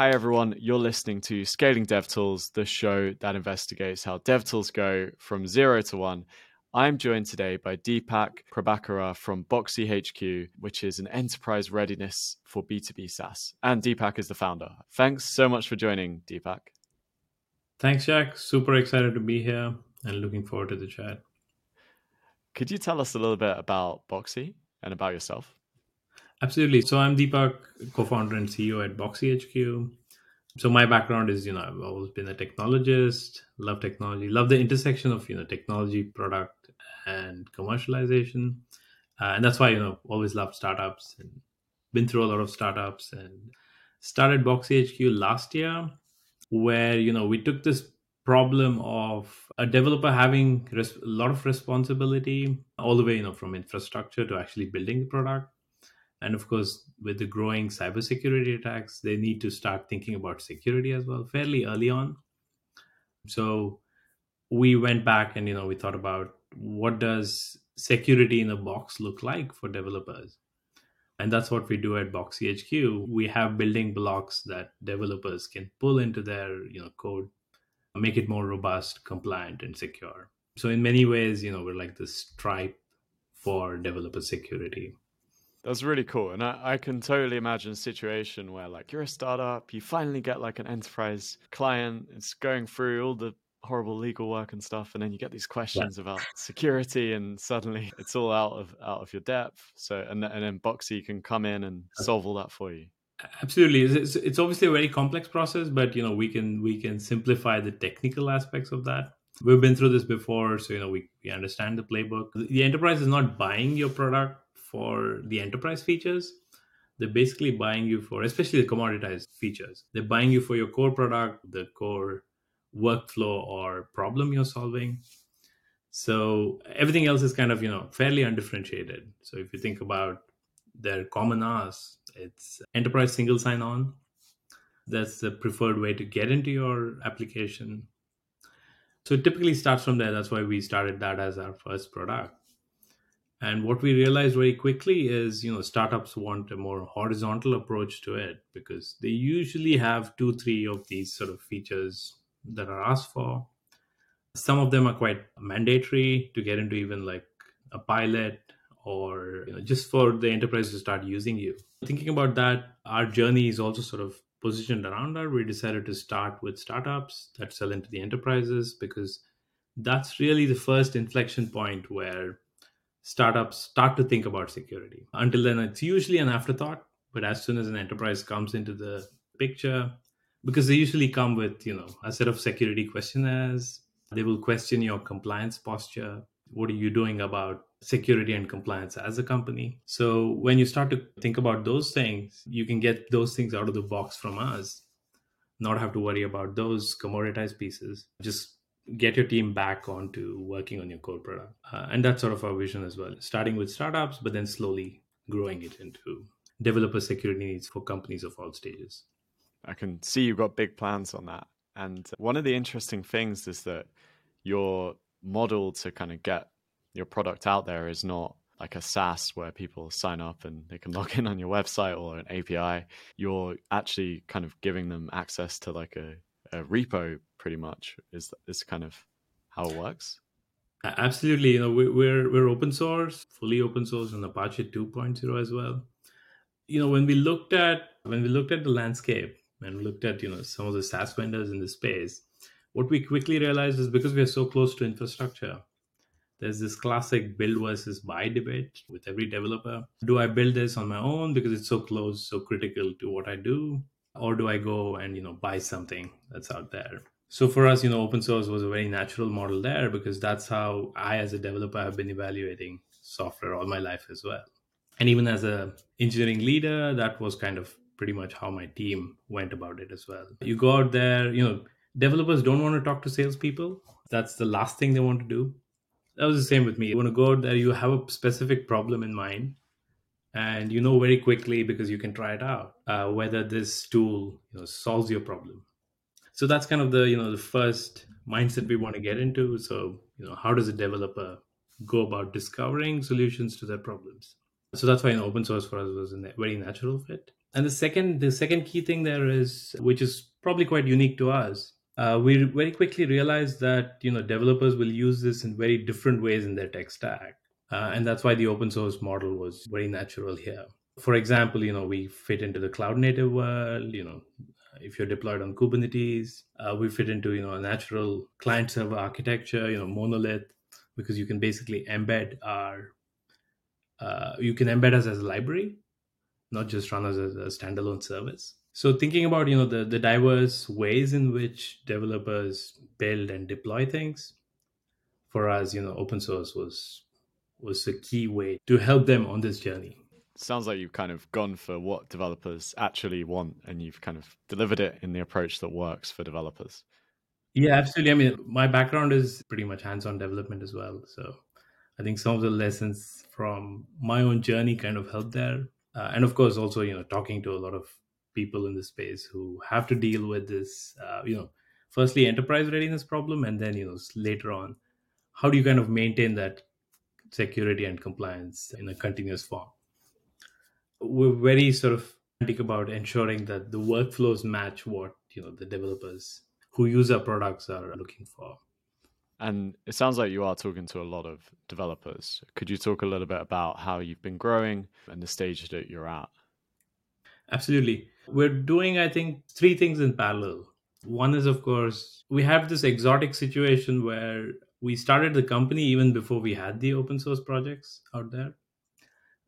Hi, everyone. You're listening to Scaling DevTools, the show that investigates how DevTools go from zero to one. I'm joined today by Deepak Prabhakara from Boxy HQ, which is an enterprise readiness for B2B SaaS. And Deepak is the founder. Thanks so much for joining, Deepak. Thanks, Jack. Super excited to be here and looking forward to the chat. Could you tell us a little bit about Boxy and about yourself? Absolutely. So I'm Deepak, co-founder and CEO at Boxy HQ. So my background is, you know, I've always been a technologist, love technology, love the intersection of, you know, technology, product, and commercialization. Uh, and that's why, you know, always loved startups and been through a lot of startups and started Boxy HQ last year, where, you know, we took this problem of a developer having res- a lot of responsibility all the way, you know, from infrastructure to actually building the product and of course with the growing cybersecurity attacks they need to start thinking about security as well fairly early on. So we went back and you know we thought about what does security in a box look like for developers? And that's what we do at boxy hq we have building blocks that developers can pull into their you know code make it more robust compliant and secure. So in many ways you know we're like the stripe for developer security that's really cool. And I, I, can totally imagine a situation where like you're a startup, you finally get like an enterprise client, it's going through all the horrible legal work and stuff, and then you get these questions yeah. about security and suddenly it's all out of out of your depth. So and and then Boxy can come in and solve all that for you. Absolutely. It's, it's obviously a very complex process, but you know, we can we can simplify the technical aspects of that we've been through this before so you know we, we understand the playbook the enterprise is not buying your product for the enterprise features they're basically buying you for especially the commoditized features they're buying you for your core product the core workflow or problem you're solving. So everything else is kind of you know fairly undifferentiated. So if you think about their common ask it's enterprise single sign on that's the preferred way to get into your application. So it typically starts from there. That's why we started that as our first product and what we realized very quickly is, you know, startups want a more horizontal approach to it because they usually have two, three of these sort of features that are asked for. Some of them are quite mandatory to get into even like a pilot or you know, just for the enterprise to start using you. Thinking about that, our journey is also sort of positioned around that. We decided to start with startups that sell into the enterprises because that's really the first inflection point where startups start to think about security. Until then, it's usually an afterthought. But as soon as an enterprise comes into the picture, because they usually come with you know a set of security questionnaires, they will question your compliance posture. What are you doing about security and compliance as a company? So when you start to think about those things, you can get those things out of the box from us. Not have to worry about those commoditized pieces. Just get your team back onto working on your core product. Uh, and that's sort of our vision as well, starting with startups, but then slowly growing it into developer security needs for companies of all stages. I can see you've got big plans on that. And one of the interesting things is that your model to kind of get your product out there is not like a SaaS where people sign up and they can log in on your website or an API. You're actually kind of giving them access to like a, a repo pretty much is is kind of how it works. Absolutely. You know we, we're we're open source fully open source on apache 2.0 as well. You know when we looked at when we looked at the landscape and looked at you know some of the saas vendors in the space what we quickly realized is because we are so close to infrastructure there's this classic build versus buy debate with every developer. Do i build this on my own because it's so close so critical to what i do? Or do i go and you know buy something that's out there so for us, you know, open source was a very natural model there because that's how I, as a developer, have been evaluating software all my life as well. And even as a engineering leader, that was kind of pretty much how my team went about it as well. You go out there, you know, developers don't want to talk to salespeople. That's the last thing they want to do. That was the same with me. You want to go out there, you have a specific problem in mind, and you know very quickly because you can try it out uh, whether this tool you know, solves your problem so that's kind of the you know the first mindset we want to get into so you know how does a developer go about discovering solutions to their problems so that's why know, open source for us was a very natural fit And the second, the second key thing there is, which is probably quite unique to us, uh, we very quickly realized that you know developers will use this in very different ways in their tech stack, uh, and that's why the open source model was very natural here. For example, you know we fit into the cloud native world. You know, if you're deployed on Kubernetes, uh, we fit into you know a natural client server architecture. You know, monolith because you can basically embed our uh, you can embed us as a library, not just run us as a standalone service. So thinking about you know the the diverse ways in which developers build and deploy things, for us, you know, open source was was a key way to help them on this journey. Sounds like you've kind of gone for what developers actually want, and you've kind of delivered it in the approach that works for developers. Yeah, absolutely. I mean, my background is pretty much hands-on development as well, so I think some of the lessons from my own journey kind of helped there, uh, and of course, also you know, talking to a lot of people in the space who have to deal with this uh, you know firstly enterprise readiness problem and then you know later on how do you kind of maintain that security and compliance in a continuous form we're very sort of about ensuring that the workflows match what you know the developers who use our products are looking for. And it sounds like you are talking to a lot of developers. Could you talk a little bit about how you've been growing and the stage that you're at? Absolutely. We're doing, I think, three things in parallel. One is, of course, we have this exotic situation where we started the company even before we had the open source projects out there,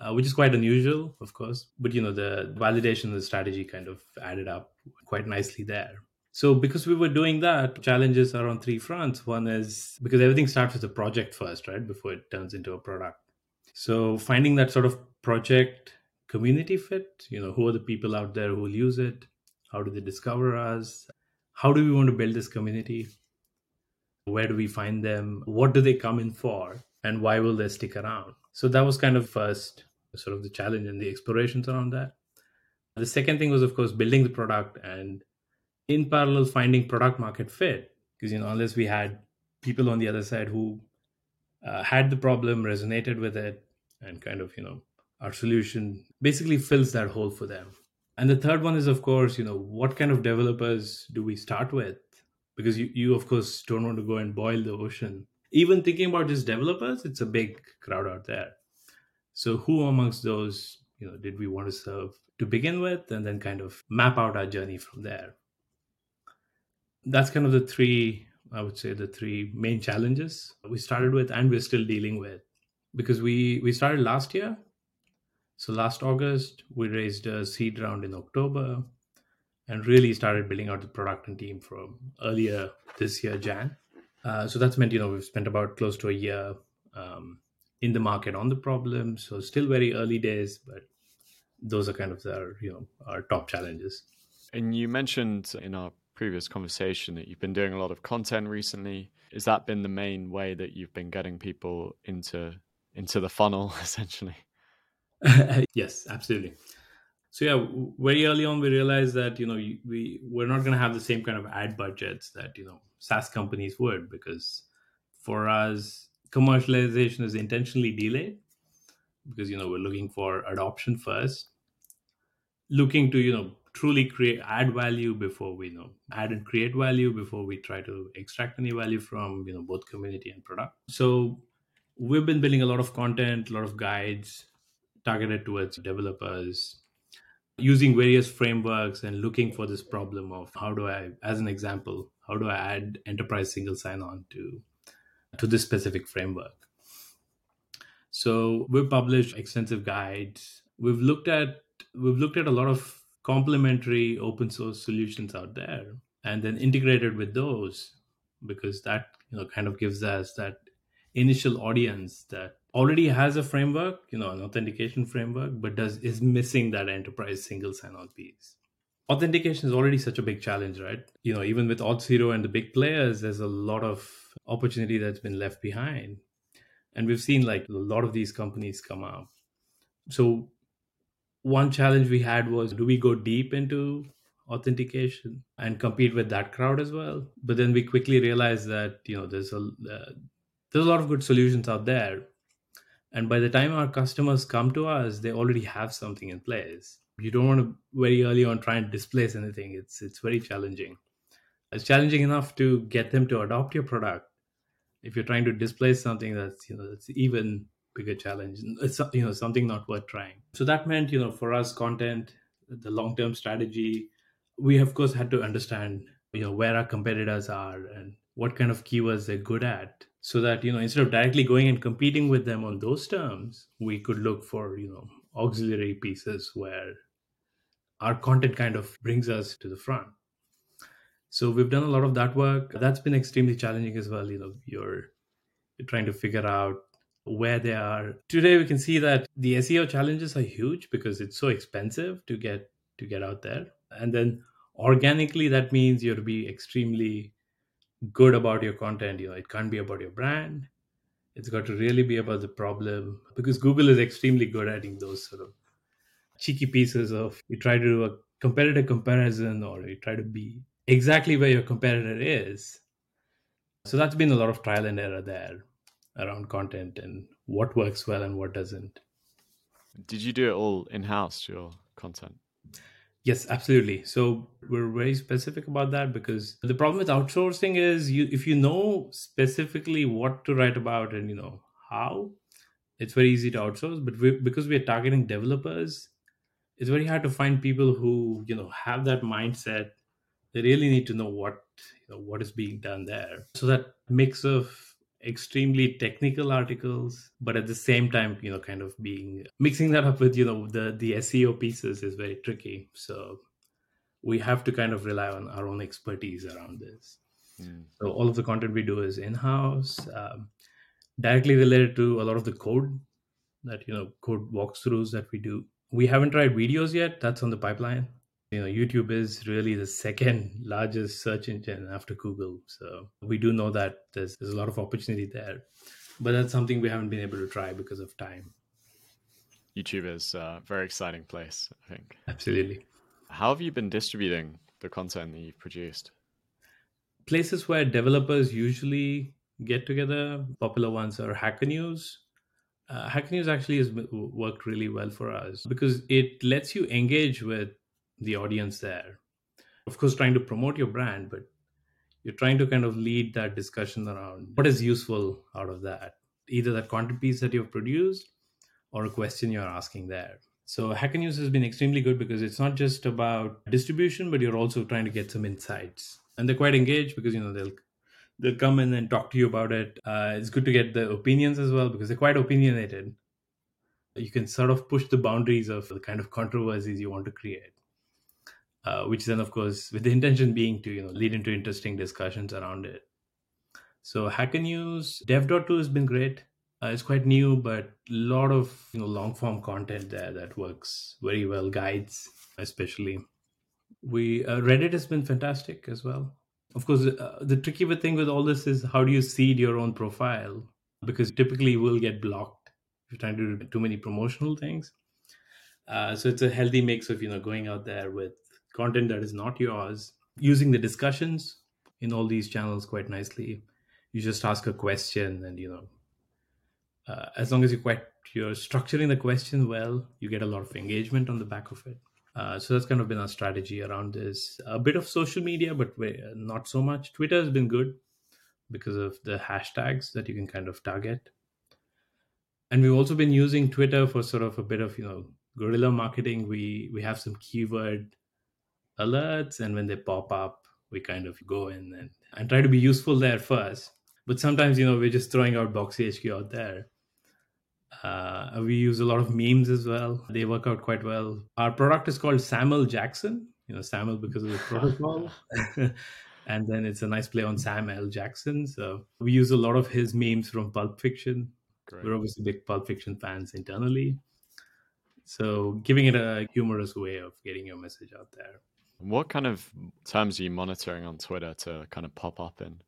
uh, which is quite unusual, of course. But you know, the validation, of the strategy kind of added up quite nicely there. So, because we were doing that, challenges are on three fronts. One is because everything starts with a project first, right, before it turns into a product. So, finding that sort of project community fit you know who are the people out there who will use it how do they discover us how do we want to build this community where do we find them what do they come in for and why will they stick around so that was kind of first sort of the challenge and the explorations around that. The second thing was of course building the product and in parallel finding product market fit because you know unless we had people on the other side who uh, had the problem resonated with it and kind of you know our solution basically fills that hole for them. And the third one is of course you know what kind of developers do we start with? Because you, you of course don't want to go and boil the ocean. Even thinking about just developers it's a big crowd out there so who amongst those you know did we want to serve to begin with and then kind of map out our journey from there? That's kind of the three i would say the three main challenges we started with and we're still dealing with. Because we we started last year. So last August, we raised a seed round in October and really started building out the product and team from earlier this year, Jan. Uh, so that's meant, you know, we've spent about close to a year um, in the market on the problem. So still very early days, but those are kind of our, you know, our top challenges. And you mentioned in our previous conversation that you've been doing a lot of content recently. Has that been the main way that you've been getting people into into the funnel essentially? yes, absolutely. So yeah, very early on we realized that you know we we're not going to have the same kind of ad budgets that you know SaaS companies would because for us commercialization is intentionally delayed because you know we're looking for adoption first, looking to you know truly create add value before we you know add and create value before we try to extract any value from you know both community and product. So we've been building a lot of content, a lot of guides, targeted towards developers using various frameworks and looking for this problem of how do I, as an example, how do I add enterprise single sign-on to to this specific framework? So we've published extensive guides. We've looked at we've looked at a lot of complementary open source solutions out there and then integrated with those because that you know kind of gives us that initial audience that already has a framework, you know, an authentication framework, but does is missing that enterprise single sign-on piece. Authentication is already such a big challenge, right? You know, even with Auth0 and the big players, there's a lot of opportunity that's been left behind. And we've seen like a lot of these companies come out. So one challenge we had was do we go deep into authentication and compete with that crowd as well? But then we quickly realized that, you know, there's a uh, there's a lot of good solutions out there And by the time our customers come to us, they already have something in place. You don't want to very early on try and displace anything. It's it's very challenging. It's challenging enough to get them to adopt your product. If you're trying to displace something that's you know that's even bigger challenge. It's you know something not worth trying. So that meant you know for us content, the long term strategy, we of course had to understand you know where our competitors are and what kind of keywords they're good at so that you know instead of directly going and competing with them on those terms we could look for you know auxiliary pieces where our content kind of brings us to the front so we've done a lot of that work. That's been extremely challenging as well you know you're, you're trying to figure out where they are. Today we can see that the seo challenges are huge because it's so expensive to get to get out there. And then organically that means you have to be extremely good about your content. You know it can't be about your brand. It's got to really be about the problem because google is extremely good at adding those sort of cheeky pieces of you try to do a competitor comparison or you try to be exactly where your competitor is so that's been a lot of trial and error there around content and what works well and what doesn't did you do it all in house your content Yes, absolutely. So we're very specific about that because the problem with outsourcing is you if you know specifically what to write about and you know how, it's very easy to outsource. But we, because we are targeting developers, it's very hard to find people who you know have that mindset. They really need to know what you know what is being done there. So that mix of extremely technical articles but at the same time you know kind of being mixing that up with you know the the seo pieces is very tricky. So we have to kind of rely on our own expertise around this. Mm. so all of the content we do is in-house um, directly related to a lot of the code that you know code walkthroughs that we do. We haven't tried videos yet. That's on the pipeline you know youtube is really the second largest search engine after google. So we do know that there's, there's a lot of opportunity there but that's something we haven't been able to try because of time. Youtube is a very exciting place i think. Absolutely. How have you been distributing the content that you've produced? Places where developers usually get together popular ones are hacker news. Uh, hacker news actually has worked really well for us because it lets you engage with the audience there. Of course, trying to promote your brand, but you're trying to kind of lead that discussion around what is useful out of that, either that content piece that you've produced or a question you're asking there. So Hacker News has been extremely good because it's not just about distribution, but you're also trying to get some insights. And they're quite engaged because you know they'll they'll come in and talk to you about it. Uh, it's good to get the opinions as well because they're quite opinionated. You can sort of push the boundaries of the kind of controversies you want to create uh, which then of course with the intention being to you know lead into interesting discussions around it. So hacker news dev.to has been great. Uh, it's quite new but a lot of you know long form content there that works very well guides especially. We uh, reddit has been fantastic as well. Of course uh, the tricky thing with all this is how do you seed your own profile? Because typically you will get blocked if you're trying to do too many promotional things. Uh, so it's a healthy mix of you know going out there with content that is not yours, using the discussions in all these channels quite nicely. You just ask a question, and you know, uh, as long as you quite you're structuring the question well, you get a lot of engagement on the back of it. Uh, so that's kind of been our strategy around this. A bit of social media, but not so much. Twitter has been good because of the hashtags that you can kind of target. And we've also been using Twitter for sort of a bit of you know guerrilla marketing. We we have some keyword alerts and when they pop up we kind of go in and, and try to be useful there first. But sometimes you know we're just throwing out boxy hq out there. Uh, we use a lot of memes as well. They work out quite well. Our product is called SAML Jackson you know SAML because of the protocol. And then it's a nice play on sam l jackson. So we use a lot of his memes from pulp fiction. Great. we're obviously big pulp fiction fans internally. So giving it a humorous way of getting your message out there what kind of terms are you monitoring on Twitter to kind of pop up in?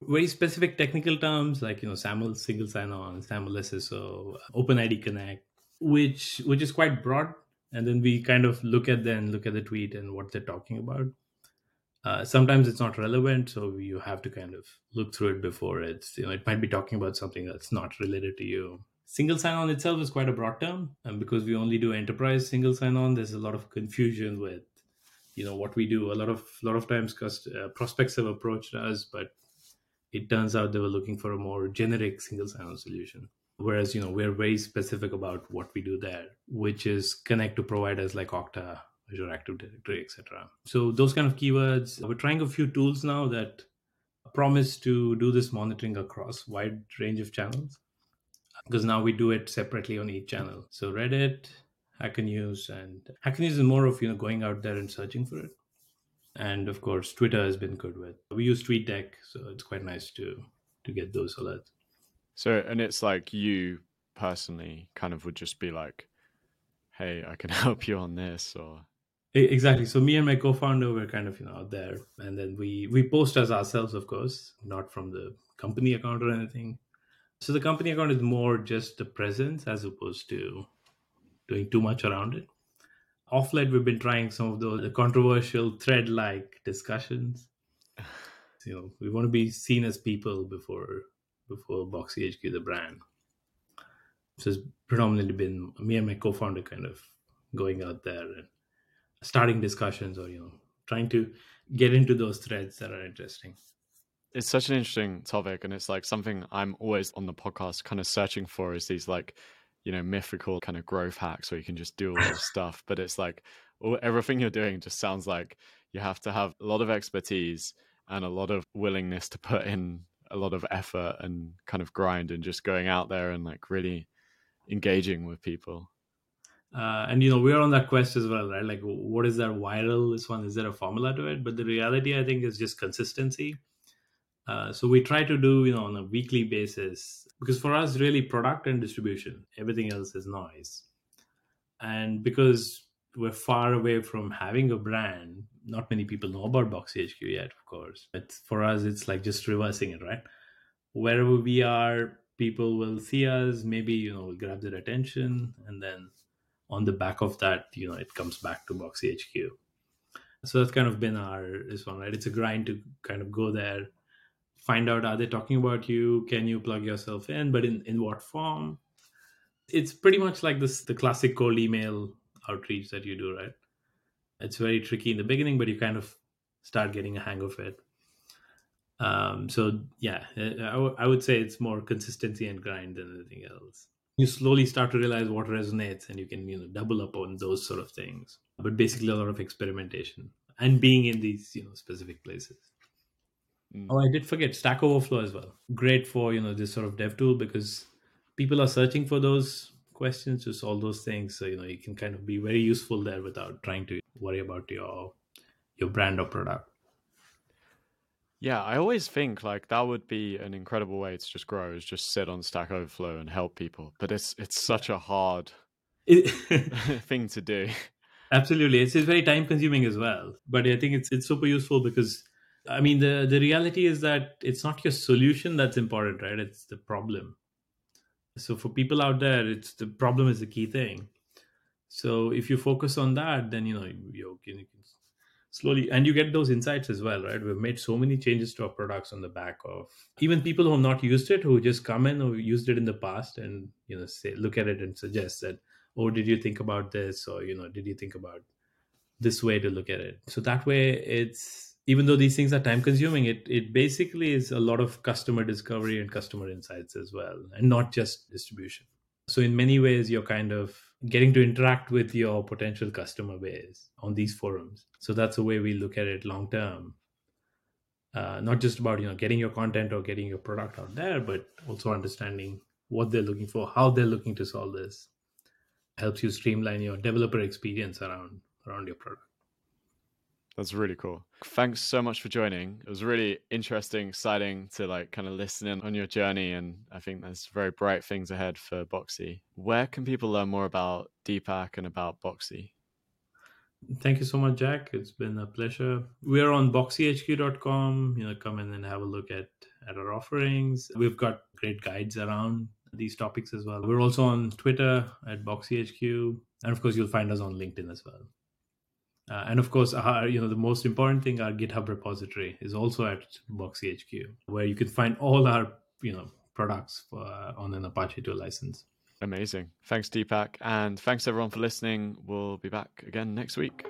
Very specific technical terms like you know SAML single sign-on, SAML SSO, OpenID Connect, which which is quite broad. And then we kind of look at then look at the tweet and what they're talking about. Uh, sometimes it's not relevant, so you have to kind of look through it before it's you know it might be talking about something that's not related to you. single sign-on itself is quite a broad term, and because we only do enterprise single sign-on, there's a lot of confusion with you know what we do. A lot of lot of times, uh, prospects have approached us, but it turns out they were looking for a more generic single sign-on solution. Whereas you know we're very specific about what we do there which is connect to providers like okta azure active directory etc so those kind of keywords we're trying a few tools now that promise to do this monitoring across wide range of channels because now we do it separately on each channel. So reddit hacker news and hacker news is more of you know going out there and searching for it and of course twitter has been good with we use tweetdeck so it's quite nice to to get those alerts so, and it's like you personally kind of would just be like, hey, I can help you on this or. Exactly. So me and my co-founder were kind of you know out there, and then we we post as ourselves, of course, not from the company account or anything. So the company account is more just the presence as opposed to doing too much around it. Off late, we've been trying some of those controversial thread-like discussions. you know, we want to be seen as people before before Boxy HQ, the brand. So it's predominantly been me and my co-founder kind of going out there and starting discussions or you know trying to get into those threads that are interesting. It's such an interesting topic, and it's like something I'm always on the podcast kind of searching for is these like you know mythical kind of growth hacks where you can just do all this stuff, but it's like all, everything you're doing just sounds like you have to have a lot of expertise and a lot of willingness to put in a lot of effort and kind of grind and just going out there and like really engaging with people. Uh, and you know we're on that quest as well, right? Like, what is that viral? This one is there a formula to it? But the reality, I think, is just consistency. Uh, so we try to do you know on a weekly basis because for us, really, product and distribution, everything else is noise. And because we're far away from having a brand, not many people know about Boxy HQ yet, of course. But for us, it's like just reversing it, right? Wherever we are, people will see us, maybe, you know, grab their attention. And then on the back of that, you know, it comes back to Boxy HQ. So that's kind of been our this one, right? It's a grind to kind of go there, find out are they talking about you? Can you plug yourself in? But in, in what form? It's pretty much like this the classic cold email outreach that you do, right? It's very tricky in the beginning, but you kind of start getting a hang of it. Um, so yeah, I, w- I would say it's more consistency and grind than anything else. You slowly start to realize what resonates, and you can you know double up on those sort of things. But basically, a lot of experimentation and being in these you know specific places. Mm. Oh, I did forget Stack Overflow as well. Great for you know this sort of dev tool because people are searching for those questions, just all those things. So you know you can kind of be very useful there without trying to worry about your your brand or product. Yeah, I always think like that would be an incredible way to just grow is just sit on Stack Overflow and help people. But it's it's such a hard thing to do. Absolutely. It's, it's very time consuming as well. But I think it's it's super useful because I mean the the reality is that it's not your solution that's important, right? It's the problem. So for people out there, it's the problem is the key thing. So if you focus on that, then you know you can, slowly and you get those insights as well, right? We've made so many changes to our products on the back of even people who have not used it, who just come in or used it in the past, and you know say look at it and suggest that, oh, did you think about this, or you know, did you think about this way to look at it? So that way, it's even though these things are time consuming, it it basically is a lot of customer discovery and customer insights as well, and not just distribution. So in many ways, you're kind of getting to interact with your potential customer base on these forums. So that's the way we look at it long term. Uh, not just about you know getting your content or getting your product out there, but also understanding what they're looking for, how they're looking to solve this. Helps you streamline your developer experience around around your product. That's really cool. Thanks so much for joining. It was really interesting, exciting to like kind of listen in on your journey. And I think there's very bright things ahead for Boxy. Where can people learn more about Deepak and about Boxy? Thank you so much, Jack. It's been a pleasure. We are on boxyhq.com. You know, come in and have a look at, at our offerings. We've got great guides around these topics as well. We're also on Twitter at boxyhq. And of course, you'll find us on LinkedIn as well. Uh, and of course, our, you know, the most important thing, our GitHub repository is also at Boxy HQ, where you can find all our, you know, products for, uh, on an Apache 2 license. Amazing. Thanks, Deepak. And thanks everyone for listening. We'll be back again next week.